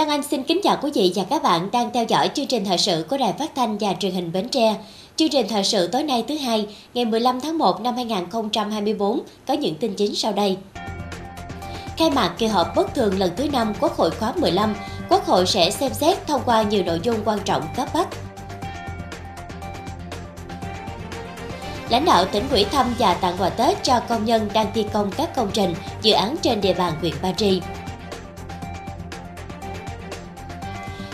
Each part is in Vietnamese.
Lan Anh xin kính chào quý vị và các bạn đang theo dõi chương trình thời sự của Đài Phát thanh và Truyền hình Bến Tre. Chương trình thời sự tối nay thứ hai, ngày 15 tháng 1 năm 2024 có những tin chính sau đây. Khai mạc kỳ họp bất thường lần thứ 5 Quốc hội khóa 15, Quốc hội sẽ xem xét thông qua nhiều nội dung quan trọng cấp bách. Lãnh đạo tỉnh ủy thăm và tặng quà Tết cho công nhân đang thi công các công trình, dự án trên địa bàn huyện Ba Tri.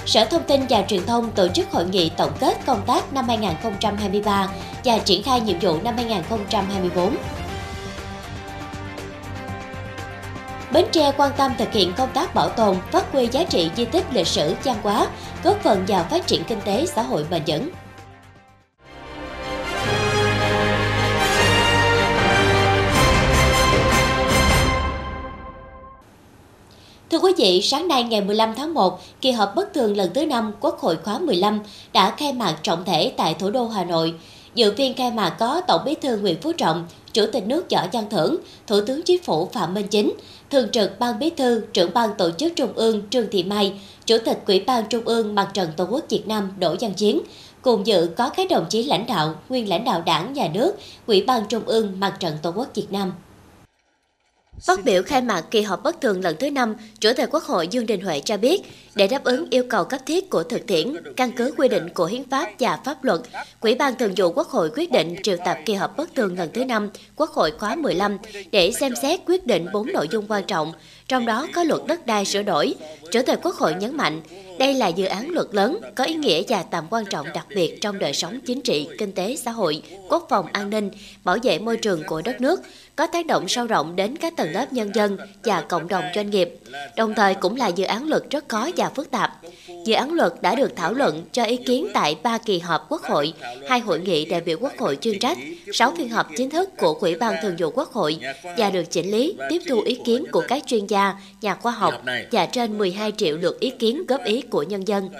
Sở Thông tin và Truyền thông tổ chức hội nghị tổng kết công tác năm 2023 và triển khai nhiệm vụ năm 2024. Bến Tre quan tâm thực hiện công tác bảo tồn, phát huy giá trị di tích lịch sử văn hóa, góp phần vào phát triển kinh tế xã hội bền vững. Quý vị, sáng nay ngày 15 tháng 1, kỳ họp bất thường lần thứ 5 Quốc hội khóa 15 đã khai mạc trọng thể tại thủ đô Hà Nội. Dự phiên khai mạc có Tổng bí thư Nguyễn Phú Trọng, Chủ tịch nước Võ Văn Thưởng, Thủ tướng Chính phủ Phạm Minh Chính, Thường trực Ban Bí thư, Trưởng ban Tổ chức Trung ương Trương Thị Mai, Chủ tịch Ủy ban Trung ương Mặt trận Tổ quốc Việt Nam Đỗ Văn Chiến. Cùng dự có các đồng chí lãnh đạo, nguyên lãnh đạo đảng, nhà nước, Ủy ban Trung ương Mặt trận Tổ quốc Việt Nam. Phát biểu khai mạc kỳ họp bất thường lần thứ năm, Chủ tịch Quốc hội Dương Đình Huệ cho biết, để đáp ứng yêu cầu cấp thiết của thực tiễn, căn cứ quy định của hiến pháp và pháp luật, Quỹ ban Thường vụ Quốc hội quyết định triệu tập kỳ họp bất thường lần thứ năm Quốc hội khóa 15 để xem xét quyết định 4 nội dung quan trọng, trong đó có luật đất đai sửa đổi. Chủ tịch Quốc hội nhấn mạnh, đây là dự án luật lớn, có ý nghĩa và tầm quan trọng đặc biệt trong đời sống chính trị, kinh tế, xã hội, quốc phòng an ninh, bảo vệ môi trường của đất nước, có tác động sâu rộng đến các tầng lớp nhân dân và cộng đồng doanh nghiệp. Đồng thời cũng là dự án luật rất khó và phức tạp. Dự án luật đã được thảo luận cho ý kiến tại ba kỳ họp Quốc hội, hai hội nghị đại biểu Quốc hội chuyên trách, sáu phiên họp chính thức của Ủy ban Thường vụ Quốc hội và được chỉnh lý, tiếp thu ý kiến của các chuyên gia, nhà khoa học và trên 12 triệu lượt ý kiến góp ý của nhân dân.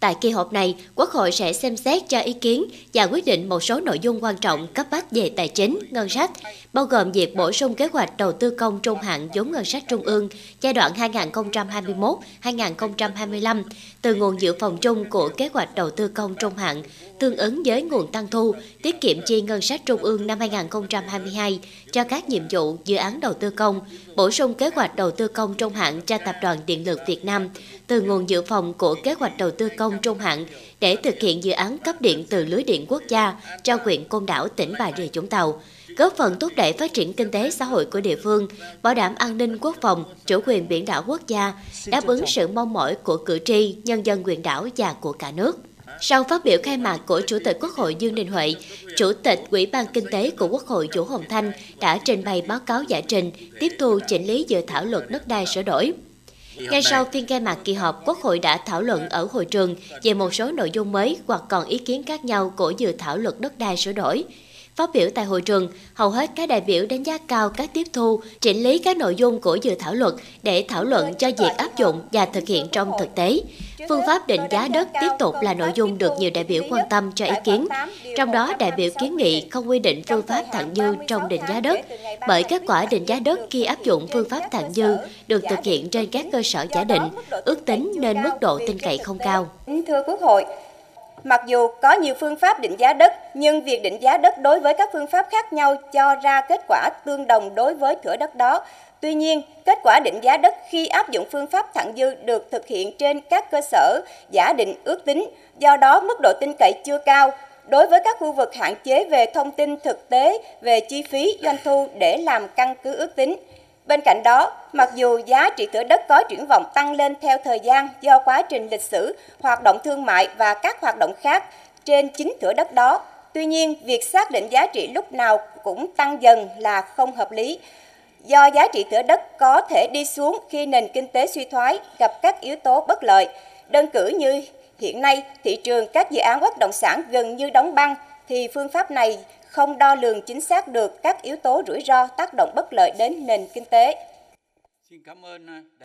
Tại kỳ họp này, Quốc hội sẽ xem xét cho ý kiến và quyết định một số nội dung quan trọng cấp bách về tài chính, ngân sách, bao gồm việc bổ sung kế hoạch đầu tư công trung hạn vốn ngân sách trung ương giai đoạn 2021-2025 từ nguồn dự phòng chung của kế hoạch đầu tư công trung hạn tương ứng với nguồn tăng thu, tiết kiệm chi ngân sách trung ương năm 2022 cho các nhiệm vụ dự án đầu tư công, bổ sung kế hoạch đầu tư công trung hạn cho Tập đoàn Điện lực Việt Nam từ nguồn dự phòng của kế hoạch đầu tư công trung hạn để thực hiện dự án cấp điện từ lưới điện quốc gia cho huyện Côn Đảo, tỉnh Bà Rịa Vũng Tàu góp phần thúc đẩy phát triển kinh tế xã hội của địa phương, bảo đảm an ninh quốc phòng, chủ quyền biển đảo quốc gia, đáp ứng sự mong mỏi của cử tri, nhân dân quyền đảo và của cả nước. Sau phát biểu khai mạc của Chủ tịch Quốc hội Dương Đình Huệ, Chủ tịch Ủy ban Kinh tế của Quốc hội Vũ Hồng Thanh đã trình bày báo cáo giải trình, tiếp thu chỉnh lý dự thảo luật đất đai sửa đổi. Ngay sau phiên khai mạc kỳ họp, Quốc hội đã thảo luận ở hội trường về một số nội dung mới hoặc còn ý kiến khác nhau của dự thảo luật đất đai sửa đổi. Phát biểu tại hội trường, hầu hết các đại biểu đánh giá cao các tiếp thu, chỉnh lý các nội dung của dự thảo luật để thảo luận cho việc áp dụng và thực hiện trong thực tế. Phương pháp định giá đất tiếp tục là nội dung được nhiều đại biểu quan tâm cho ý kiến. Trong đó, đại biểu kiến nghị không quy định phương pháp thẳng dư trong định giá đất, bởi kết quả định giá đất khi áp dụng phương pháp thẳng dư được thực hiện trên các cơ sở giả định, ước tính nên mức độ tin cậy không cao. Thưa Quốc hội, Mặc dù có nhiều phương pháp định giá đất, nhưng việc định giá đất đối với các phương pháp khác nhau cho ra kết quả tương đồng đối với thửa đất đó. Tuy nhiên, kết quả định giá đất khi áp dụng phương pháp thẳng dư được thực hiện trên các cơ sở giả định ước tính, do đó mức độ tin cậy chưa cao. Đối với các khu vực hạn chế về thông tin thực tế về chi phí doanh thu để làm căn cứ ước tính, Bên cạnh đó, mặc dù giá trị thửa đất có triển vọng tăng lên theo thời gian do quá trình lịch sử, hoạt động thương mại và các hoạt động khác trên chính thửa đất đó, tuy nhiên việc xác định giá trị lúc nào cũng tăng dần là không hợp lý. Do giá trị thửa đất có thể đi xuống khi nền kinh tế suy thoái, gặp các yếu tố bất lợi. Đơn cử như hiện nay thị trường các dự án bất động sản gần như đóng băng thì phương pháp này không đo lường chính xác được các yếu tố rủi ro tác động bất lợi đến nền kinh tế.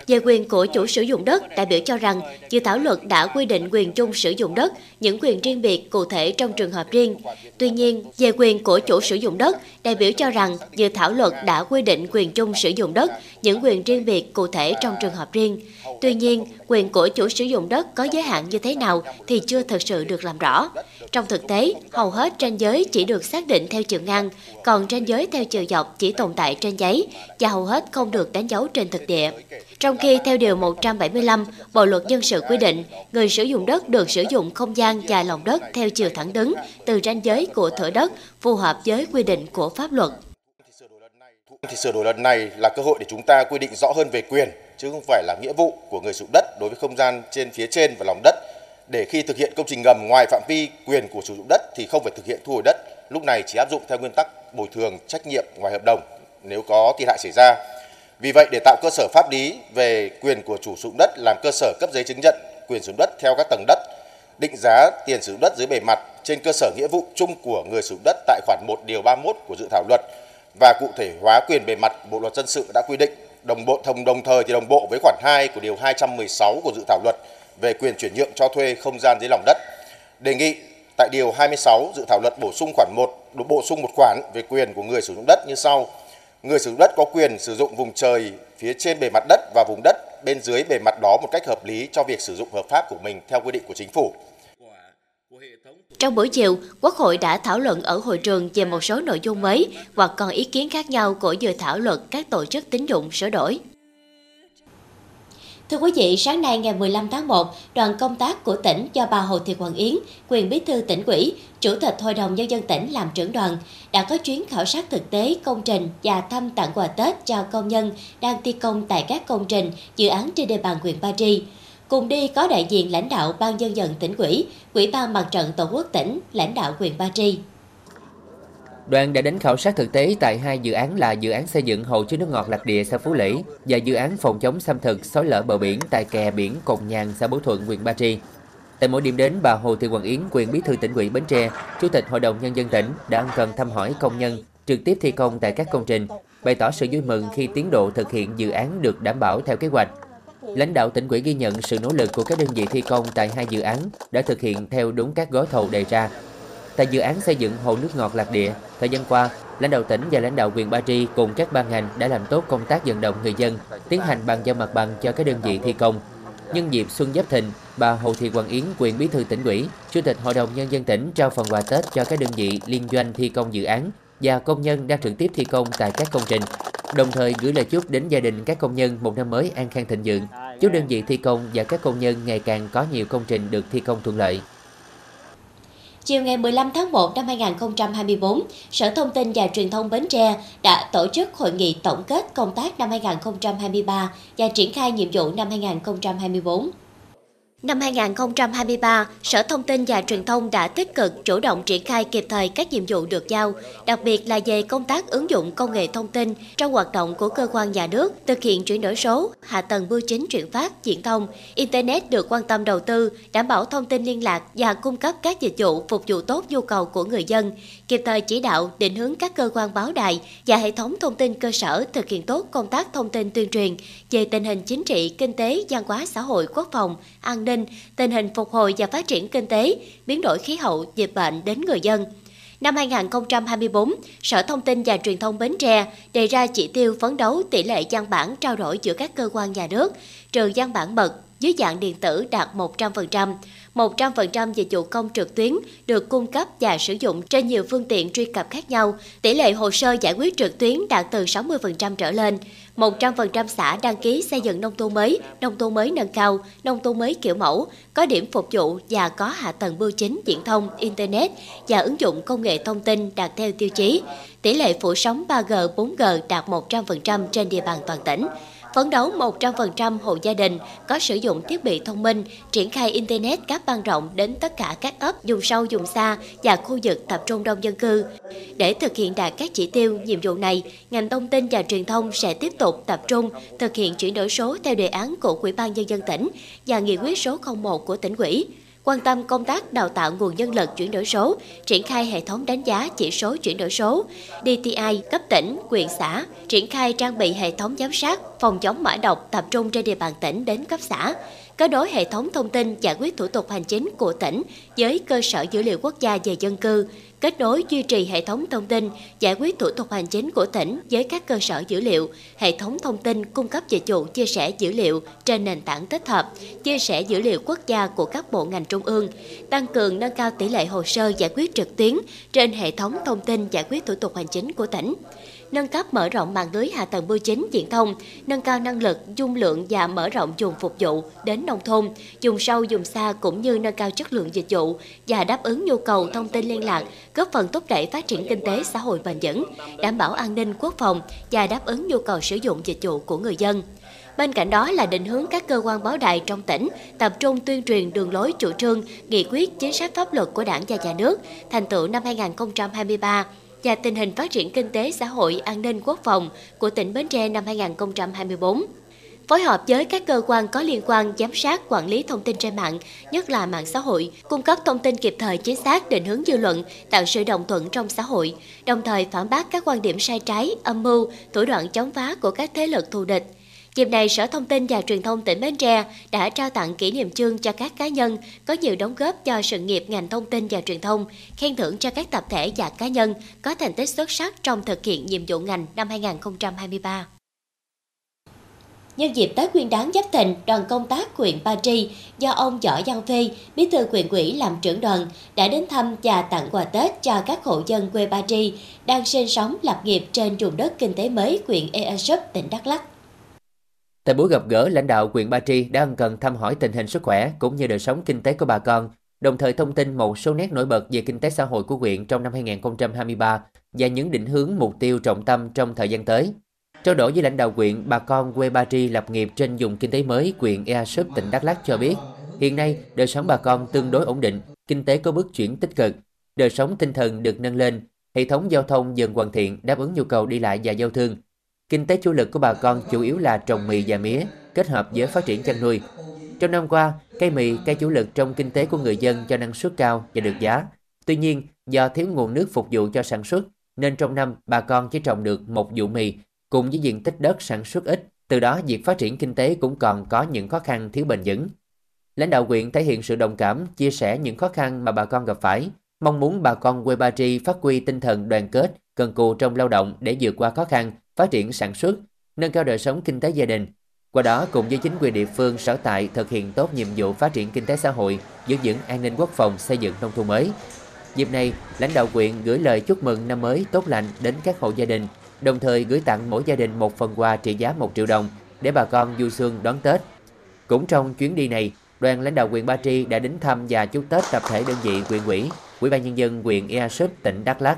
Về quyền của chủ sử dụng đất, đại biểu cho rằng dự thảo luật đã quy định quyền chung sử dụng đất, những quyền riêng biệt cụ thể trong trường hợp riêng. Tuy nhiên, về quyền của chủ sử dụng đất, đại biểu cho rằng dự thảo luật đã quy định quyền chung sử dụng đất, những quyền riêng biệt cụ thể trong trường hợp riêng. Tuy nhiên, quyền của chủ sử dụng đất có giới hạn như thế nào thì chưa thực sự được làm rõ. Trong thực tế, hầu hết ranh giới chỉ được xác định theo chiều ngang, còn ranh giới theo chiều dọc chỉ tồn tại trên giấy và hầu hết không được đánh dấu trên thực địa. Trong khi theo Điều 175, Bộ Luật Dân sự quy định, người sử dụng đất được sử dụng không gian và lòng đất theo chiều thẳng đứng từ ranh giới của thửa đất phù hợp với quy định của pháp luật. Thì sửa đổi lần này là cơ hội để chúng ta quy định rõ hơn về quyền, chứ không phải là nghĩa vụ của người sử dụng đất đối với không gian trên phía trên và lòng đất để khi thực hiện công trình ngầm ngoài phạm vi quyền của sử dụng đất thì không phải thực hiện thu hồi đất. Lúc này chỉ áp dụng theo nguyên tắc bồi thường trách nhiệm ngoài hợp đồng nếu có thiệt hại xảy ra. Vì vậy để tạo cơ sở pháp lý về quyền của chủ sử dụng đất làm cơ sở cấp giấy chứng nhận quyền sử dụng đất theo các tầng đất, định giá tiền sử dụng đất dưới bề mặt trên cơ sở nghĩa vụ chung của người sử dụng đất tại khoản 1 điều 31 của dự thảo luật và cụ thể hóa quyền bề mặt Bộ luật dân sự đã quy định đồng bộ thông đồng thời thì đồng bộ với khoản 2 của điều 216 của dự thảo luật về quyền chuyển nhượng cho thuê không gian dưới lòng đất. Đề nghị tại điều 26 dự thảo luật bổ sung khoản 1 bổ sung một khoản về quyền của người sử dụng đất như sau. Người sử dụng đất có quyền sử dụng vùng trời phía trên bề mặt đất và vùng đất bên dưới bề mặt đó một cách hợp lý cho việc sử dụng hợp pháp của mình theo quy định của chính phủ. Trong buổi chiều, Quốc hội đã thảo luận ở hội trường về một số nội dung mới hoặc còn ý kiến khác nhau của dự thảo luật các tổ chức tín dụng sửa đổi. Thưa quý vị, sáng nay ngày 15 tháng 1, đoàn công tác của tỉnh do bà Hồ Thị Hoàng Yến, quyền bí thư tỉnh ủy, chủ tịch Hội đồng Nhân dân tỉnh làm trưởng đoàn, đã có chuyến khảo sát thực tế công trình và thăm tặng quà Tết cho công nhân đang thi công tại các công trình, dự án trên địa bàn huyện Ba Tri. Cùng đi có đại diện lãnh đạo Ban dân dân tỉnh ủy, Ủy ban Mặt trận Tổ quốc tỉnh, lãnh đạo huyện Ba Tri. Đoàn đã đến khảo sát thực tế tại hai dự án là dự án xây dựng hồ chứa nước ngọt Lạc Địa xã Phú Lễ và dự án phòng chống xâm thực xói lở bờ biển tại kè biển Cồn Nhàn xã Bố Thuận huyện Ba Tri. Tại mỗi điểm đến, bà Hồ Thị Hoàng Yến, quyền bí thư tỉnh ủy Bến Tre, chủ tịch Hội đồng nhân dân tỉnh đã ân cần thăm hỏi công nhân trực tiếp thi công tại các công trình, bày tỏ sự vui mừng khi tiến độ thực hiện dự án được đảm bảo theo kế hoạch. Lãnh đạo tỉnh ủy ghi nhận sự nỗ lực của các đơn vị thi công tại hai dự án đã thực hiện theo đúng các gói thầu đề ra. Tại dự án xây dựng hồ nước ngọt Lạc Địa, thời gian qua, lãnh đạo tỉnh và lãnh đạo huyện Ba Tri cùng các ban ngành đã làm tốt công tác vận động người dân, tiến hành bàn giao mặt bằng cho các đơn vị thi công. Nhân dịp Xuân Giáp Thìn, bà Hồ Thị Hoàng Yến, quyền bí thư tỉnh ủy, chủ tịch Hội đồng Nhân dân tỉnh trao phần quà Tết cho các đơn vị liên doanh thi công dự án và công nhân đang trực tiếp thi công tại các công trình. Đồng thời gửi lời chúc đến gia đình các công nhân một năm mới an khang thịnh vượng, chúc đơn vị thi công và các công nhân ngày càng có nhiều công trình được thi công thuận lợi. Chiều ngày 15 tháng 1 năm 2024, Sở Thông tin và Truyền thông Bến Tre đã tổ chức hội nghị tổng kết công tác năm 2023 và triển khai nhiệm vụ năm 2024. Năm 2023, Sở Thông tin và Truyền thông đã tích cực chủ động triển khai kịp thời các nhiệm vụ được giao, đặc biệt là về công tác ứng dụng công nghệ thông tin trong hoạt động của cơ quan nhà nước, thực hiện chuyển đổi số, hạ tầng bưu chính chuyển phát, diễn thông, Internet được quan tâm đầu tư, đảm bảo thông tin liên lạc và cung cấp các dịch vụ phục vụ tốt nhu cầu của người dân, kịp thời chỉ đạo, định hướng các cơ quan báo đài và hệ thống thông tin cơ sở thực hiện tốt công tác thông tin tuyên truyền về tình hình chính trị, kinh tế, văn hóa xã hội, quốc phòng, an ninh tình hình phục hồi và phát triển kinh tế, biến đổi khí hậu, dịch bệnh đến người dân. Năm 2024, Sở Thông tin và Truyền thông Bến Tre đề ra chỉ tiêu phấn đấu tỷ lệ văn bản trao đổi giữa các cơ quan nhà nước, trừ văn bản mật dưới dạng điện tử đạt 100%. 100% dịch vụ công trực tuyến được cung cấp và sử dụng trên nhiều phương tiện truy cập khác nhau. Tỷ lệ hồ sơ giải quyết trực tuyến đạt từ 60% trở lên. 100% xã đăng ký xây dựng nông thôn mới, nông thôn mới nâng cao, nông thôn mới kiểu mẫu, có điểm phục vụ và có hạ tầng bưu chính, viễn thông, Internet và ứng dụng công nghệ thông tin đạt theo tiêu chí. Tỷ lệ phủ sóng 3G, 4G đạt 100% trên địa bàn toàn tỉnh phấn đấu 100% hộ gia đình có sử dụng thiết bị thông minh, triển khai Internet các ban rộng đến tất cả các ấp, dùng sâu, dùng xa và khu vực tập trung đông dân cư. Để thực hiện đạt các chỉ tiêu, nhiệm vụ này, ngành thông tin và truyền thông sẽ tiếp tục tập trung thực hiện chuyển đổi số theo đề án của Ủy ban Nhân dân tỉnh và nghị quyết số 01 của tỉnh ủy quan tâm công tác đào tạo nguồn nhân lực chuyển đổi số, triển khai hệ thống đánh giá chỉ số chuyển đổi số, DTI cấp tỉnh, quyền xã, triển khai trang bị hệ thống giám sát, phòng chống mã độc tập trung trên địa bàn tỉnh đến cấp xã, kết nối hệ thống thông tin giải quyết thủ tục hành chính của tỉnh với cơ sở dữ liệu quốc gia về dân cư, kết nối duy trì hệ thống thông tin giải quyết thủ tục hành chính của tỉnh với các cơ sở dữ liệu, hệ thống thông tin cung cấp dịch vụ chia sẻ dữ liệu trên nền tảng tích hợp, chia sẻ dữ liệu quốc gia của các bộ ngành trung ương, tăng cường nâng cao tỷ lệ hồ sơ giải quyết trực tuyến trên hệ thống thông tin giải quyết thủ tục hành chính của tỉnh nâng cấp mở rộng mạng lưới hạ tầng bưu chính viễn thông, nâng cao năng lực, dung lượng và mở rộng dùng phục vụ đến nông thôn, dùng sâu dùng xa cũng như nâng cao chất lượng dịch vụ và đáp ứng nhu cầu thông tin liên lạc, góp phần thúc đẩy phát triển kinh tế xã hội bền vững, đảm bảo an ninh quốc phòng và đáp ứng nhu cầu sử dụng dịch vụ của người dân. Bên cạnh đó là định hướng các cơ quan báo đài trong tỉnh tập trung tuyên truyền đường lối chủ trương, nghị quyết, chính sách pháp luật của Đảng và Nhà nước, thành tựu năm 2023 và tình hình phát triển kinh tế xã hội, an ninh quốc phòng của tỉnh Bến Tre năm 2024 phối hợp với các cơ quan có liên quan giám sát quản lý thông tin trên mạng, nhất là mạng xã hội, cung cấp thông tin kịp thời chính xác định hướng dư luận, tạo sự đồng thuận trong xã hội, đồng thời phản bác các quan điểm sai trái, âm mưu, thủ đoạn chống phá của các thế lực thù địch. Dịp này, Sở Thông tin và Truyền thông tỉnh Bến Tre đã trao tặng kỷ niệm chương cho các cá nhân có nhiều đóng góp cho sự nghiệp ngành thông tin và truyền thông, khen thưởng cho các tập thể và cá nhân có thành tích xuất sắc trong thực hiện nhiệm vụ ngành năm 2023. Nhân dịp Tết Nguyên đán Giáp Thìn, đoàn công tác huyện Ba Tri do ông Võ Văn Phi, bí thư huyện ủy làm trưởng đoàn, đã đến thăm và tặng quà Tết cho các hộ dân quê Ba Tri đang sinh sống lập nghiệp trên vùng đất kinh tế mới huyện Ea Súp, tỉnh Đắk Lắk. Tại buổi gặp gỡ, lãnh đạo huyện Ba Tri đã ân cần thăm hỏi tình hình sức khỏe cũng như đời sống kinh tế của bà con, đồng thời thông tin một số nét nổi bật về kinh tế xã hội của huyện trong năm 2023 và những định hướng mục tiêu trọng tâm trong thời gian tới. Trao đổi với lãnh đạo huyện, bà con quê Ba Tri lập nghiệp trên vùng kinh tế mới huyện Ea Súp, tỉnh Đắk Lắk cho biết, hiện nay đời sống bà con tương đối ổn định, kinh tế có bước chuyển tích cực, đời sống tinh thần được nâng lên, hệ thống giao thông dần hoàn thiện đáp ứng nhu cầu đi lại và giao thương, Kinh tế chủ lực của bà con chủ yếu là trồng mì và mía, kết hợp với phát triển chăn nuôi. Trong năm qua, cây mì, cây chủ lực trong kinh tế của người dân cho năng suất cao và được giá. Tuy nhiên, do thiếu nguồn nước phục vụ cho sản xuất, nên trong năm bà con chỉ trồng được một vụ mì cùng với diện tích đất sản xuất ít. Từ đó, việc phát triển kinh tế cũng còn có những khó khăn thiếu bền vững. Lãnh đạo huyện thể hiện sự đồng cảm, chia sẻ những khó khăn mà bà con gặp phải, mong muốn bà con quê Ba Tri phát huy tinh thần đoàn kết, cần cù trong lao động để vượt qua khó khăn, phát triển sản xuất, nâng cao đời sống kinh tế gia đình. Qua đó, cùng với chính quyền địa phương sở tại thực hiện tốt nhiệm vụ phát triển kinh tế xã hội, giữ vững an ninh quốc phòng, xây dựng nông thôn mới. Dịp này, lãnh đạo quyện gửi lời chúc mừng năm mới tốt lành đến các hộ gia đình, đồng thời gửi tặng mỗi gia đình một phần quà trị giá 1 triệu đồng để bà con du xuân đón Tết. Cũng trong chuyến đi này, đoàn lãnh đạo huyện Ba Tri đã đến thăm và chúc Tết tập thể đơn vị huyện ủy, Ủy ban nhân dân huyện Ea Súp, tỉnh Đắk Lắk.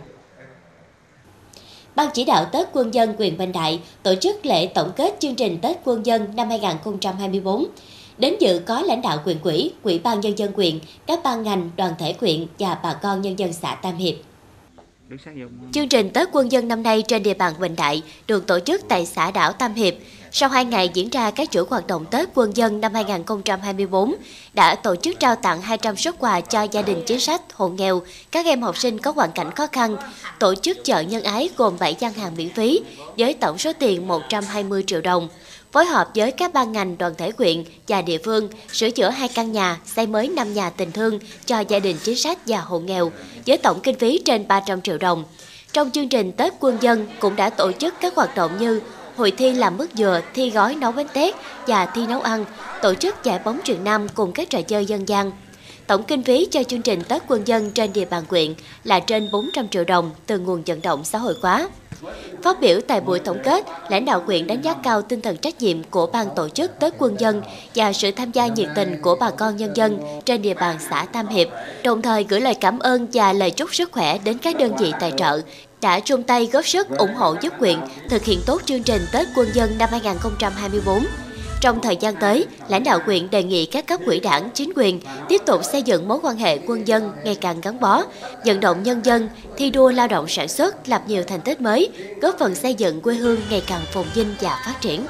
Ban chỉ đạo Tết Quân dân quyền Bình Đại tổ chức lễ tổng kết chương trình Tết Quân dân năm 2024. Đến dự có lãnh đạo quyền quỹ, quỹ ban nhân dân quyền, các ban ngành, đoàn thể quyện và bà con nhân dân xã Tam Hiệp. Chương trình Tết Quân dân năm nay trên địa bàn Bình Đại được tổ chức tại xã đảo Tam Hiệp, sau 2 ngày diễn ra các chuỗi hoạt động Tết Quân dân năm 2024, đã tổ chức trao tặng 200 xuất quà cho gia đình chính sách, hộ nghèo, các em học sinh có hoàn cảnh khó khăn, tổ chức chợ nhân ái gồm 7 gian hàng miễn phí với tổng số tiền 120 triệu đồng phối hợp với các ban ngành đoàn thể quyện và địa phương sửa chữa hai căn nhà, xây mới 5 nhà tình thương cho gia đình chính sách và hộ nghèo với tổng kinh phí trên 300 triệu đồng. Trong chương trình Tết Quân dân cũng đã tổ chức các hoạt động như hội thi làm mứt dừa, thi gói nấu bánh tét và thi nấu ăn, tổ chức giải bóng truyền nam cùng các trò chơi dân gian. Tổng kinh phí cho chương trình Tết Quân dân trên địa bàn quyện là trên 400 triệu đồng từ nguồn vận động xã hội hóa. Phát biểu tại buổi tổng kết, lãnh đạo quyện đánh giá cao tinh thần trách nhiệm của ban tổ chức Tết Quân dân và sự tham gia nhiệt tình của bà con nhân dân trên địa bàn xã Tam Hiệp, đồng thời gửi lời cảm ơn và lời chúc sức khỏe đến các đơn vị tài trợ đã chung tay góp sức ủng hộ giúp quyện thực hiện tốt chương trình Tết Quân dân năm 2024. Trong thời gian tới, lãnh đạo quyện đề nghị các cấp quỹ đảng, chính quyền tiếp tục xây dựng mối quan hệ quân dân ngày càng gắn bó, vận động nhân dân, thi đua lao động sản xuất, lập nhiều thành tích mới, góp phần xây dựng quê hương ngày càng phồn vinh và phát triển.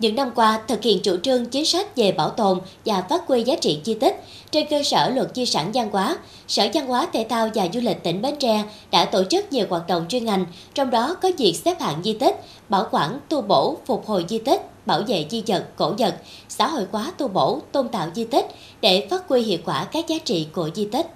Những năm qua, thực hiện chủ trương chính sách về bảo tồn và phát huy giá trị di tích, trên cơ sở luật di sản văn hóa, Sở Văn hóa Thể thao và Du lịch tỉnh Bến Tre đã tổ chức nhiều hoạt động chuyên ngành, trong đó có việc xếp hạng di tích, bảo quản, tu bổ, phục hồi di tích, bảo vệ di vật, cổ vật, xã hội hóa tu bổ, tôn tạo di tích để phát huy hiệu quả các giá trị của di tích.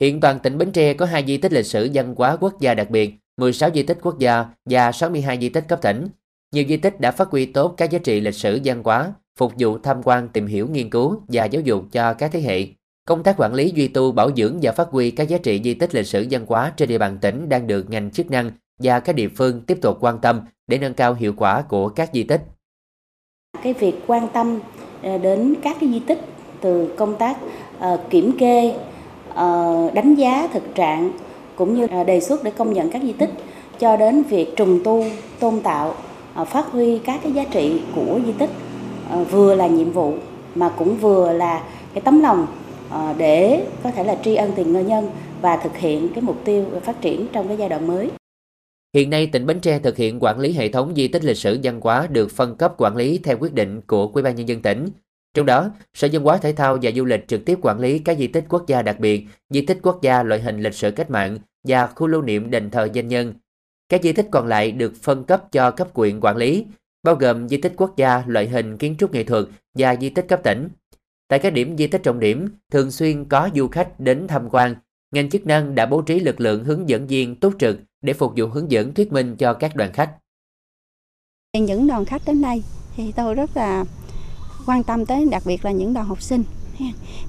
Hiện toàn tỉnh Bến Tre có 2 di tích lịch sử văn hóa quốc gia đặc biệt, 16 di tích quốc gia và 62 di tích cấp tỉnh. Nhiều di tích đã phát huy tốt các giá trị lịch sử văn hóa, phục vụ tham quan, tìm hiểu, nghiên cứu và giáo dục cho các thế hệ. Công tác quản lý duy tu, bảo dưỡng và phát huy các giá trị di tích lịch sử văn hóa trên địa bàn tỉnh đang được ngành chức năng và các địa phương tiếp tục quan tâm để nâng cao hiệu quả của các di tích. Cái việc quan tâm ờ, đến các cái di tích từ công tác uh, kiểm kê, uh, đánh giá thực trạng cũng như đề xuất để công nhận các di tích cho đến việc trùng tu, tôn tạo, Ờ, phát huy các cái giá trị của di tích ờ, vừa là nhiệm vụ mà cũng vừa là cái tấm lòng ờ, để có thể là tri ân tiền nhân và thực hiện cái mục tiêu phát triển trong cái giai đoạn mới. Hiện nay, tỉnh Bến Tre thực hiện quản lý hệ thống di tích lịch sử văn hóa được phân cấp quản lý theo quyết định của Ủy ban nhân dân tỉnh. Trong đó, Sở Văn hóa Thể thao và Du lịch trực tiếp quản lý các di tích quốc gia đặc biệt, di tích quốc gia loại hình lịch sử cách mạng và khu lưu niệm đền thờ danh nhân. Các di tích còn lại được phân cấp cho cấp quyện quản lý, bao gồm di tích quốc gia loại hình kiến trúc nghệ thuật và di tích cấp tỉnh. Tại các điểm di tích trọng điểm, thường xuyên có du khách đến tham quan, ngành chức năng đã bố trí lực lượng hướng dẫn viên túc trực để phục vụ hướng dẫn thuyết minh cho các đoàn khách. Những đoàn khách đến đây thì tôi rất là quan tâm tới đặc biệt là những đoàn học sinh.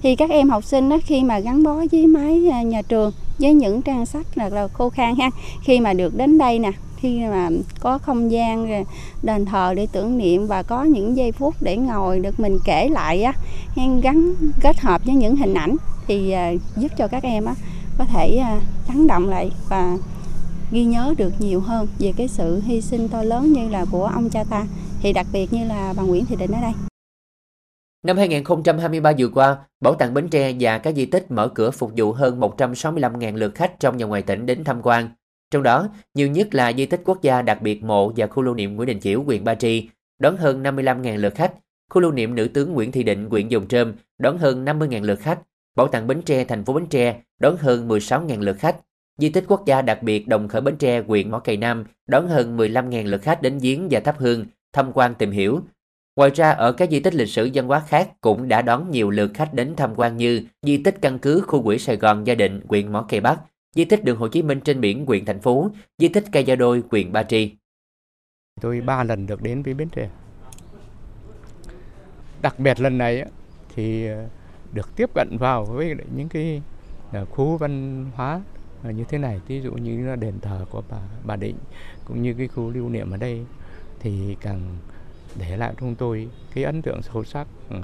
Thì các em học sinh đó, khi mà gắn bó với máy nhà trường với những trang sách là, là khô khan ha, khi mà được đến đây nè, khi mà có không gian đền thờ để tưởng niệm và có những giây phút để ngồi được mình kể lại á, gắn kết hợp với những hình ảnh thì à, giúp cho các em á, có thể uh, lắng động lại và ghi nhớ được nhiều hơn về cái sự hy sinh to lớn như là của ông cha ta thì đặc biệt như là bà Nguyễn Thị Định ở đây. Năm 2023 vừa qua, Bảo tàng Bến Tre và các di tích mở cửa phục vụ hơn 165.000 lượt khách trong và ngoài tỉnh đến tham quan. Trong đó, nhiều nhất là di tích quốc gia đặc biệt mộ và khu lưu niệm Nguyễn Đình Chiểu, huyện Ba Tri, đón hơn 55.000 lượt khách. Khu lưu niệm nữ tướng Nguyễn Thị Định, huyện Dòng Trơm, đón hơn 50.000 lượt khách. Bảo tàng Bến Tre, thành phố Bến Tre, đón hơn 16.000 lượt khách. Di tích quốc gia đặc biệt Đồng Khởi Bến Tre, huyện Mỏ Cày Nam đón hơn 15.000 lượt khách đến viếng và thắp hương, tham quan tìm hiểu. Ngoài ra ở các di tích lịch sử văn hóa khác cũng đã đón nhiều lượt khách đến tham quan như di tích căn cứ khu quỹ Sài Gòn Gia Định, huyện Mỏ Cây Bắc, di tích đường Hồ Chí Minh trên biển, huyện Thành Phú, di tích Cây Gia Đôi, huyện Ba Tri. Tôi ba lần được đến với Bến Tre. Đặc biệt lần này thì ờ, được tiếp cận vào với những cái ờ, khu văn hóa ờ, như thế này ví dụ như là đền thờ của bà bà định cũng như cái khu lưu niệm ở đây thì càng để lại trong tôi cái ấn tượng sâu sắc. Ừ.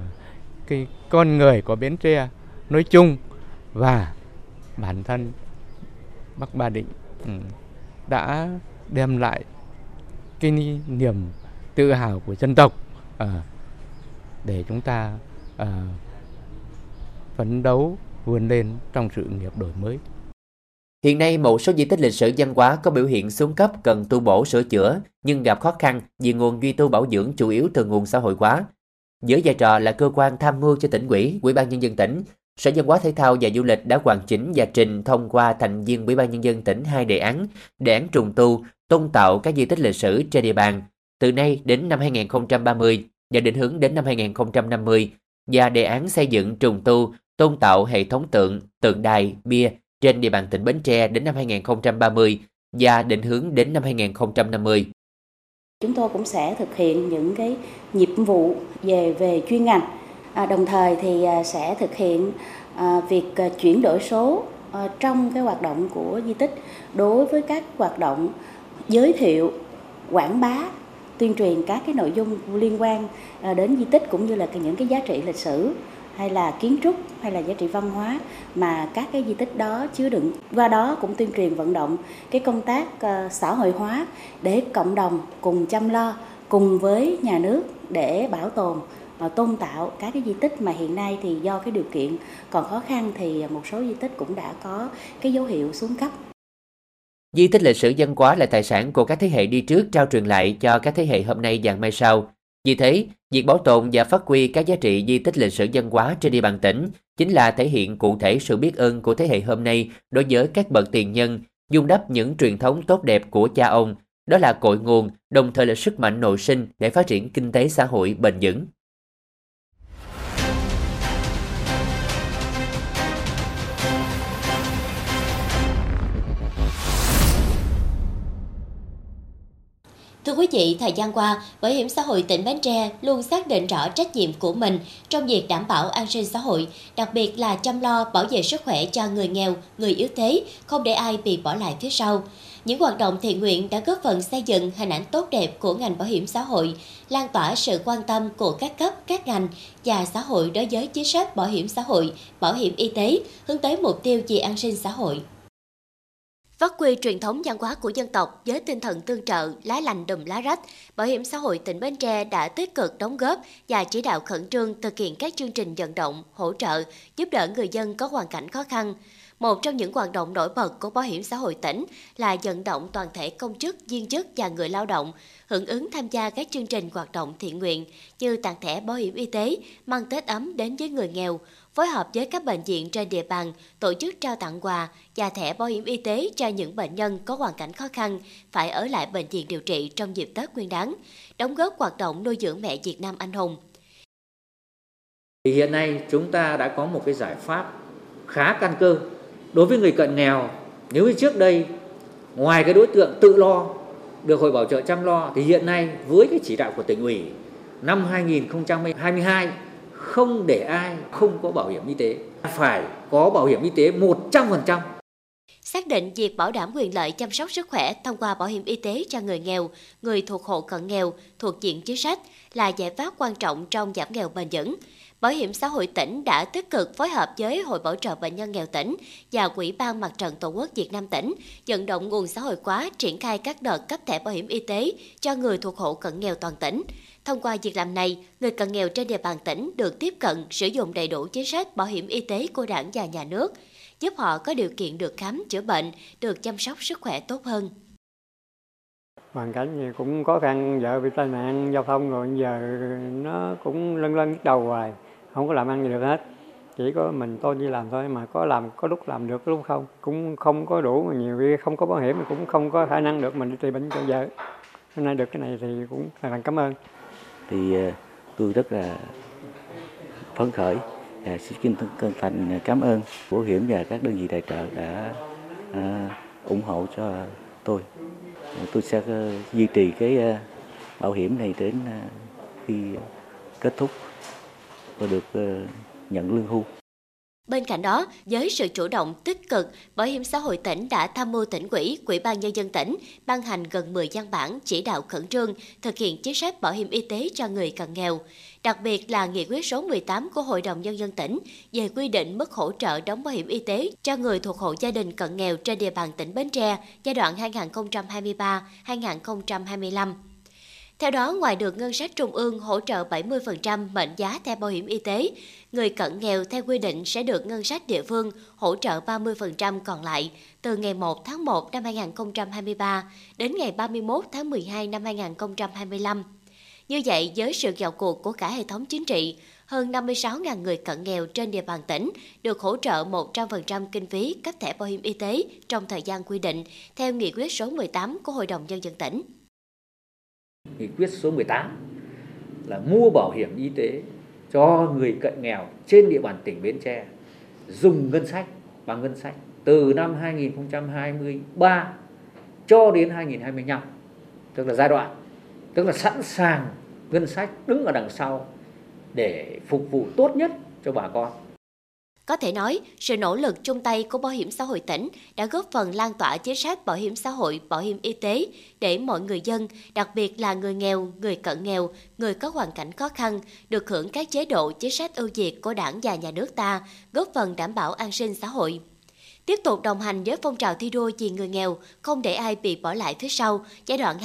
Cái con người của bến tre nói chung và bản thân bắc Ba định ừ, đã đem lại cái niềm tự hào của dân tộc ờ, để chúng ta ờ, phấn đấu vươn lên trong sự nghiệp đổi mới. Hiện nay, một số di tích lịch sử văn hóa có biểu hiện xuống cấp cần tu bổ sửa chữa nhưng gặp khó khăn vì nguồn duy tu bảo dưỡng chủ yếu từ nguồn xã hội hóa. Giữa vai trò là cơ quan tham mưu cho tỉnh ủy, Ủy ban nhân dân tỉnh, Sở Văn hóa Thể thao và Du lịch đã hoàn chỉnh và trình thông qua thành viên Ủy ban nhân dân tỉnh hai đề án, đề án trùng tu, tôn tạo các di tích lịch sử trên địa bàn từ nay đến năm 2030 và định hướng đến năm 2050 và đề án xây dựng trùng tu, tôn tạo hệ thống tượng, tượng đài, bia trên địa bàn tỉnh Bến Tre đến năm 2030 và định hướng đến năm 2050. Chúng tôi cũng sẽ thực hiện những cái nhiệm vụ về về chuyên ngành, à, đồng thời thì à, sẽ thực hiện à, việc à, chuyển đổi số à, trong cái hoạt động của di tích đối với các hoạt động giới thiệu, quảng bá, tuyên truyền các cái nội dung liên quan à, đến di tích cũng như là những cái giá trị lịch sử hay là kiến trúc, hay là giá trị văn hóa mà các cái di tích đó chứa đựng qua đó cũng tuyên truyền vận động cái công tác ờ, xã hội hóa để cộng đồng cùng chăm lo, cùng với nhà nước để bảo tồn và tôn tạo các cái di tích mà hiện nay thì do cái điều kiện còn khó khăn thì một số di tích cũng đã có cái dấu hiệu xuống cấp. Di tích lịch sử dân hóa là tài sản của các thế hệ đi trước trao truyền lại cho các thế hệ hôm nay và mai sau. Vì thế, việc bảo tồn và phát huy các giá trị di tích lịch sử văn hóa trên địa bàn tỉnh chính là thể hiện cụ thể sự biết ơn của thế hệ hôm nay đối với các bậc tiền nhân, dung đắp những truyền thống tốt đẹp của cha ông. Đó là cội nguồn, đồng thời là sức mạnh nội sinh để phát triển kinh tế xã hội bền vững. Thưa quý vị, thời gian qua, Bảo hiểm xã hội tỉnh Bến Tre luôn xác định rõ trách nhiệm của mình trong việc đảm bảo an sinh xã hội, đặc biệt là chăm lo bảo vệ sức khỏe cho người nghèo, người yếu thế, không để ai bị bỏ lại phía sau. Những hoạt động thiện nguyện đã góp phần xây dựng hình ảnh tốt đẹp của ngành bảo hiểm xã hội, lan tỏa sự quan tâm của các cấp, các ngành và xã hội đối với chính sách bảo hiểm xã hội, bảo hiểm y tế, hướng tới mục tiêu vì an sinh xã hội. Phát huy truyền thống văn hóa của dân tộc với tinh thần tương trợ, lá lành đùm lá rách, Bảo hiểm xã hội tỉnh Bến Tre đã tích cực đóng góp và chỉ đạo khẩn trương thực hiện các chương trình vận động, hỗ trợ, giúp đỡ người dân có hoàn cảnh khó khăn. Một trong những hoạt động nổi bật của Bảo hiểm xã hội tỉnh là vận động toàn thể công chức, viên chức và người lao động hưởng ứng tham gia các chương trình hoạt động thiện nguyện như tặng thẻ bảo hiểm y tế, mang Tết ấm đến với người nghèo, phối hợp với các bệnh viện trên địa bàn tổ chức trao tặng quà và thẻ bảo hiểm y tế cho những bệnh nhân có hoàn cảnh khó khăn phải ở lại bệnh viện điều trị trong dịp Tết Nguyên đán, đóng góp hoạt động nuôi dưỡng mẹ Việt Nam anh hùng. Hiện nay chúng ta đã có một cái giải pháp khá căn cơ đối với người cận nghèo. Nếu như trước đây ngoài cái đối tượng tự lo được hội bảo trợ chăm lo thì hiện nay với cái chỉ đạo của tỉnh ủy năm 2022 không để ai không có bảo hiểm y tế phải có bảo hiểm y tế 100% xác định việc bảo đảm quyền lợi chăm sóc sức khỏe thông qua bảo hiểm y tế cho người nghèo, người thuộc hộ cận nghèo, thuộc diện chính sách là giải pháp quan trọng trong giảm nghèo bền vững. Bảo hiểm xã hội tỉnh đã tích cực phối hợp với Hội Bảo trợ Bệnh nhân nghèo tỉnh và Quỹ ban Mặt trận Tổ quốc Việt Nam tỉnh vận động nguồn xã hội hóa triển khai các đợt cấp thẻ bảo hiểm y tế cho người thuộc hộ cận nghèo toàn tỉnh. Thông qua việc làm này, người cận nghèo trên địa bàn tỉnh được tiếp cận sử dụng đầy đủ chính sách bảo hiểm y tế của đảng và nhà nước, giúp họ có điều kiện được khám chữa bệnh, được chăm sóc sức khỏe tốt hơn. Hoàn cảnh gì cũng khó khăn, vợ bị tai nạn giao thông rồi giờ nó cũng lân lân đầu hoài, không có làm ăn gì được hết. Chỉ có mình tôi đi làm thôi mà có làm có lúc làm được lúc không cũng không có đủ mà nhiều khi không có bảo hiểm thì cũng không có khả năng được mình đi trị bệnh cho vợ. Hôm nay được cái này thì cũng là cảm ơn thì ờ, tôi rất là phấn khởi và xin chân thành cảm ơn bảo hiểm và các đơn vị tài trợ đã à, ủng hộ cho tôi tôi sẽ ờ, duy trì cái bảo hiểm này đến khi kết thúc và được ờ, nhận lương hưu Bên cạnh đó, với sự chủ động tích cực, Bảo hiểm xã hội tỉnh đã tham mưu tỉnh quỹ, Quỹ ban nhân dân tỉnh ban hành gần 10 văn bản chỉ đạo khẩn trương thực hiện chính sách bảo hiểm y tế cho người cận nghèo. Đặc biệt là nghị quyết số 18 của Hội đồng nhân dân tỉnh về quy định mức hỗ trợ đóng bảo hiểm y tế cho người thuộc hộ gia đình cận nghèo trên địa bàn tỉnh Bến Tre giai đoạn 2023-2025. Theo đó, ngoài được ngân sách trung ương hỗ trợ 70% mệnh giá theo bảo hiểm y tế, người cận nghèo theo quy định sẽ được ngân sách địa phương hỗ trợ 30% còn lại từ ngày 1 tháng 1 năm 2023 đến ngày 31 tháng 12 năm 2025. Như vậy, với sự vào cuộc của cả hệ thống chính trị, hơn 56.000 người cận nghèo trên địa bàn tỉnh được hỗ trợ 100% kinh phí cấp thẻ bảo hiểm y tế trong thời gian quy định theo nghị quyết số 18 của Hội đồng Nhân dân tỉnh. Nghị quyết số 18 là mua bảo hiểm y tế cho người cận nghèo trên địa bàn tỉnh Bến Tre dùng ngân sách, bằng ngân sách từ năm 2023 cho đến 2025 tức là giai đoạn, tức là sẵn sàng ngân sách đứng ở đằng sau để phục vụ tốt nhất cho bà con có thể nói, sự nỗ lực chung tay của Bảo hiểm xã hội tỉnh đã góp phần lan tỏa chính sách bảo hiểm xã hội, bảo hiểm y tế để mọi người dân, đặc biệt là người nghèo, người cận nghèo, người có hoàn cảnh khó khăn, được hưởng các chế độ chính sách ưu việt của đảng và nhà nước ta, góp phần đảm bảo an sinh xã hội. Tiếp tục đồng hành với phong trào thi đua vì người nghèo, không để ai bị bỏ lại phía sau giai đoạn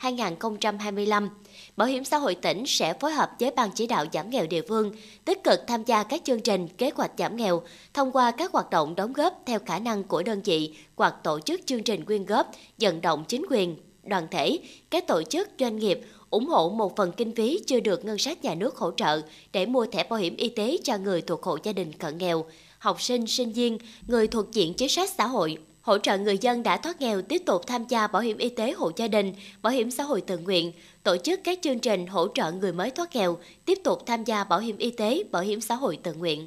2021-2025 Bảo hiểm xã hội tỉnh sẽ phối hợp với Ban chỉ đạo giảm nghèo địa phương, tích cực tham gia các chương trình, kế hoạch giảm nghèo, thông qua các hoạt động đóng góp theo khả năng của đơn vị hoặc tổ chức chương trình quyên góp, vận động chính quyền, đoàn thể, các tổ chức doanh nghiệp ủng hộ một phần kinh phí chưa được ngân sách nhà nước hỗ trợ để mua thẻ bảo hiểm y tế cho người thuộc hộ gia đình cận nghèo, học sinh, sinh viên, người thuộc diện chính sách xã hội, hỗ trợ người dân đã thoát nghèo tiếp tục tham gia bảo hiểm y tế hộ gia đình, bảo hiểm xã hội tự nguyện, tổ chức các chương trình hỗ trợ người mới thoát nghèo, tiếp tục tham gia bảo hiểm y tế, bảo hiểm xã hội tự nguyện.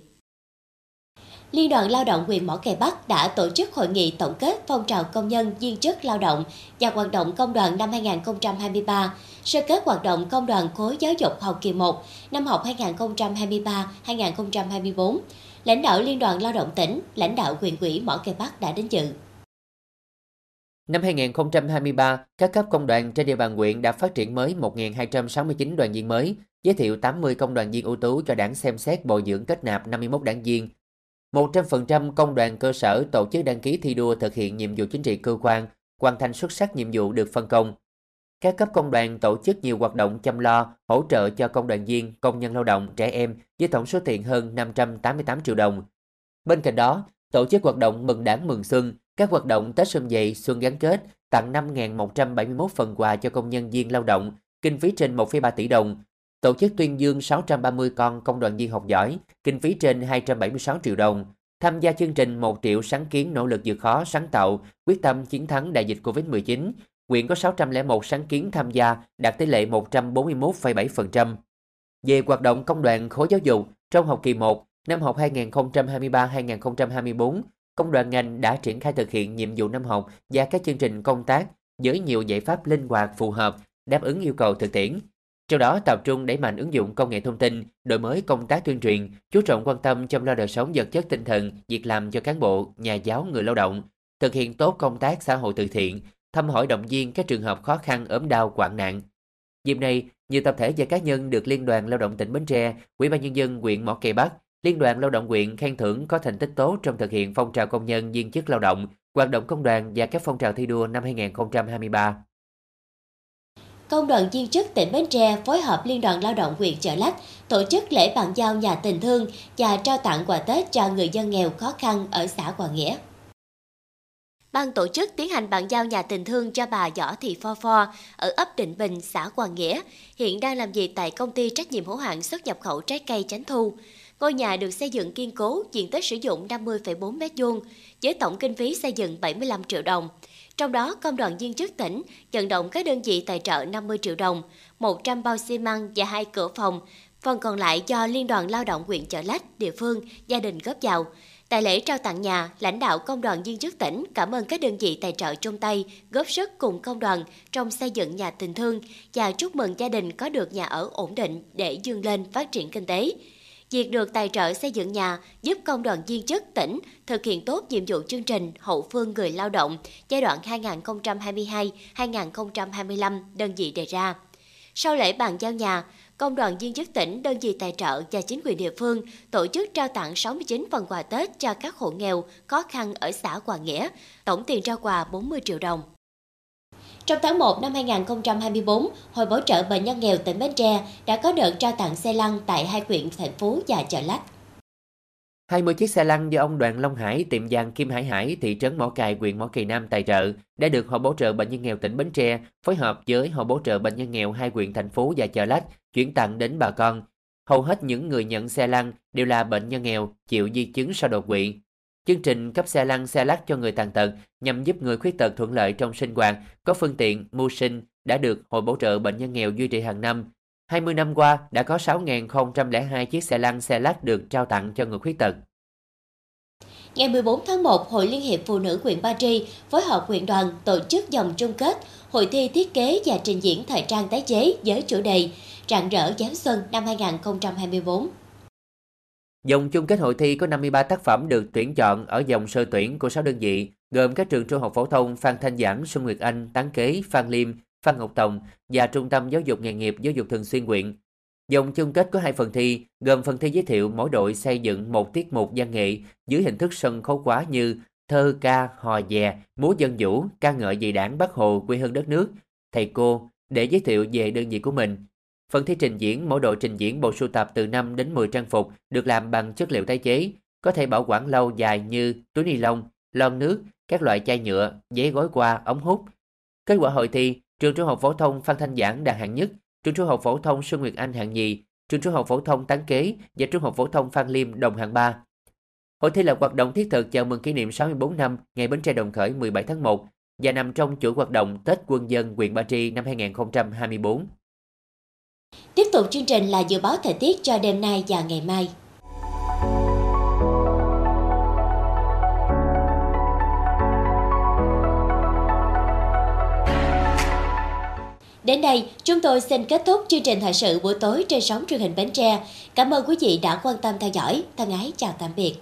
Liên đoàn Lao động huyện Mỏ Cày Bắc đã tổ chức hội nghị tổng kết phong trào công nhân viên chức lao động và hoạt động công đoàn năm 2023, sơ kết hoạt động công đoàn khối giáo dục học kỳ 1 năm học 2023-2024. Lãnh đạo Liên đoàn Lao động tỉnh, lãnh đạo huyện ủy Mỏ Cày Bắc đã đến dự. Năm 2023, các cấp công đoàn trên địa bàn huyện đã phát triển mới 1.269 đoàn viên mới, giới thiệu 80 công đoàn viên ưu tú cho đảng xem xét bồi dưỡng kết nạp 51 đảng viên. 100% công đoàn cơ sở tổ chức đăng ký thi đua thực hiện nhiệm vụ chính trị cơ quan, hoàn thành xuất sắc nhiệm vụ được phân công. Các cấp công đoàn tổ chức nhiều hoạt động chăm lo, hỗ trợ cho công đoàn viên, công nhân lao động, trẻ em với tổng số tiền hơn 588 triệu đồng. Bên cạnh đó, tổ chức hoạt động mừng đảng mừng xuân, các hoạt động Tết Xuân Dậy, Xuân gắn kết, tặng 5.171 phần quà cho công nhân viên lao động, kinh phí trên 1,3 tỷ đồng. Tổ chức tuyên dương 630 con công đoàn viên học giỏi, kinh phí trên 276 triệu đồng. Tham gia chương trình 1 triệu sáng kiến nỗ lực vượt khó, sáng tạo, quyết tâm chiến thắng đại dịch Covid-19, Quyện có 601 sáng kiến tham gia, đạt tỷ lệ 141,7%. Về hoạt động công đoàn khối giáo dục, trong học kỳ 1, năm học 2023-2024, công đoàn ngành đã triển khai thực hiện nhiệm vụ năm học và các chương trình công tác với nhiều giải pháp linh hoạt phù hợp, đáp ứng yêu cầu thực tiễn. Trong đó tập trung đẩy mạnh ứng dụng công nghệ thông tin, đổi mới công tác tuyên truyền, chú trọng quan tâm chăm lo đời sống vật chất tinh thần, việc làm cho cán bộ, nhà giáo, người lao động, thực hiện tốt công tác xã hội từ thiện, thăm hỏi động viên các trường hợp khó khăn ốm đau hoạn nạn. Dịp này, nhiều tập thể và cá nhân được Liên đoàn Lao động tỉnh Bến Tre, Ủy ban nhân dân huyện Mỏ Cày Bắc, Liên đoàn Lao động huyện khen thưởng có thành tích tốt trong thực hiện phong trào công nhân viên chức lao động, hoạt động công đoàn và các phong trào thi đua năm 2023. Công đoàn viên chức tỉnh Bến Tre phối hợp Liên đoàn Lao động huyện Chợ Lách tổ chức lễ bàn giao nhà tình thương và trao tặng quà Tết cho người dân nghèo khó khăn ở xã Hòa Nghĩa. Ban tổ chức tiến hành bàn giao nhà tình thương cho bà Võ Thị Pho Pho ở ấp Định Bình, xã Hòa Nghĩa, hiện đang làm việc tại công ty trách nhiệm hữu hạn xuất nhập khẩu trái cây Chánh Thu. Ngôi nhà được xây dựng kiên cố, diện tích sử dụng 50,4 m2, với tổng kinh phí xây dựng 75 triệu đồng. Trong đó, công đoàn viên chức tỉnh vận động các đơn vị tài trợ 50 triệu đồng, 100 bao xi măng và hai cửa phòng, phần còn lại do Liên đoàn Lao động huyện Chợ Lách, địa phương, gia đình góp vào. Tại lễ trao tặng nhà, lãnh đạo công đoàn viên chức tỉnh cảm ơn các đơn vị tài trợ chung tay góp sức cùng công đoàn trong xây dựng nhà tình thương và chúc mừng gia đình có được nhà ở ổn định để dương lên phát triển kinh tế. Việc được tài trợ xây dựng nhà giúp công đoàn viên chức tỉnh thực hiện tốt nhiệm vụ chương trình hậu phương người lao động giai đoạn 2022-2025 đơn vị đề ra. Sau lễ bàn giao nhà, công đoàn viên chức tỉnh, đơn vị tài trợ và chính quyền địa phương tổ chức trao tặng 69 phần quà Tết cho các hộ nghèo khó khăn ở xã Hòa Nghĩa, tổng tiền trao quà 40 triệu đồng. Trong tháng 1 năm 2024, Hội Bảo trợ Bệnh nhân nghèo tỉnh Bến Tre đã có đợt trao tặng xe lăn tại hai huyện thành phố và chợ lách. 20 chiếc xe lăn do ông Đoàn Long Hải, tiệm vàng Kim Hải Hải, thị trấn Mỏ Cày, huyện Mỏ Cày Nam tài trợ đã được Hội Bảo trợ Bệnh nhân nghèo tỉnh Bến Tre phối hợp với Hội Bảo trợ Bệnh nhân nghèo hai huyện thành phố và chợ lách chuyển tặng đến bà con. Hầu hết những người nhận xe lăn đều là bệnh nhân nghèo chịu di chứng sau đột quỵ. Chương trình cấp xe lăn xe lắc cho người tàn tật nhằm giúp người khuyết tật thuận lợi trong sinh hoạt, có phương tiện, mưu sinh đã được Hội Bảo trợ Bệnh nhân nghèo duy trì hàng năm. 20 năm qua đã có 6.002 chiếc xe lăn xe lắc được trao tặng cho người khuyết tật. Ngày 14 tháng 1, Hội Liên hiệp Phụ nữ huyện Ba Tri phối hợp huyện đoàn tổ chức dòng chung kết hội thi thiết kế và trình diễn thời trang tái chế với chủ đề Rạng rỡ Giáng Xuân năm 2024. Dòng chung kết hội thi có 53 tác phẩm được tuyển chọn ở dòng sơ tuyển của 6 đơn vị, gồm các trường trung học phổ thông Phan Thanh Giảng, Xuân Nguyệt Anh, Tán Kế, Phan Liêm, Phan Ngọc Tòng và Trung tâm Giáo dục Nghề nghiệp Giáo dục Thường xuyên huyện. Dòng chung kết có hai phần thi, gồm phần thi giới thiệu mỗi đội xây dựng một tiết mục văn nghệ dưới hình thức sân khấu quá như thơ ca, hò dè, múa dân vũ, ca ngợi về đảng Bắc Hồ quê hương đất nước, thầy cô để giới thiệu về đơn vị của mình. Phần thi trình diễn, mỗi đội trình diễn bộ sưu tập từ 5 đến 10 trang phục được làm bằng chất liệu tái chế, có thể bảo quản lâu dài như túi ni lông, lon nước, các loại chai nhựa, giấy gói qua, ống hút. Kết quả hội thi, trường trung học phổ thông Phan Thanh Giảng đạt hạng nhất trường trung học phổ thông Xuân Nguyệt Anh hạng nhì, trường trung học phổ thông Tán Kế và trung học phổ thông Phan Liêm đồng hạng 3. Hội thi là hoạt động thiết thực chào mừng kỷ niệm 64 năm ngày Bến Tre Đồng Khởi 17 tháng 1 và nằm trong chuỗi hoạt động Tết Quân dân huyện Ba Tri năm 2024. Tiếp tục chương trình là dự báo thời tiết cho đêm nay và ngày mai. Đến đây, chúng tôi xin kết thúc chương trình thời sự buổi tối trên sóng truyền hình Bến Tre. Cảm ơn quý vị đã quan tâm theo dõi. Thân ái chào tạm biệt.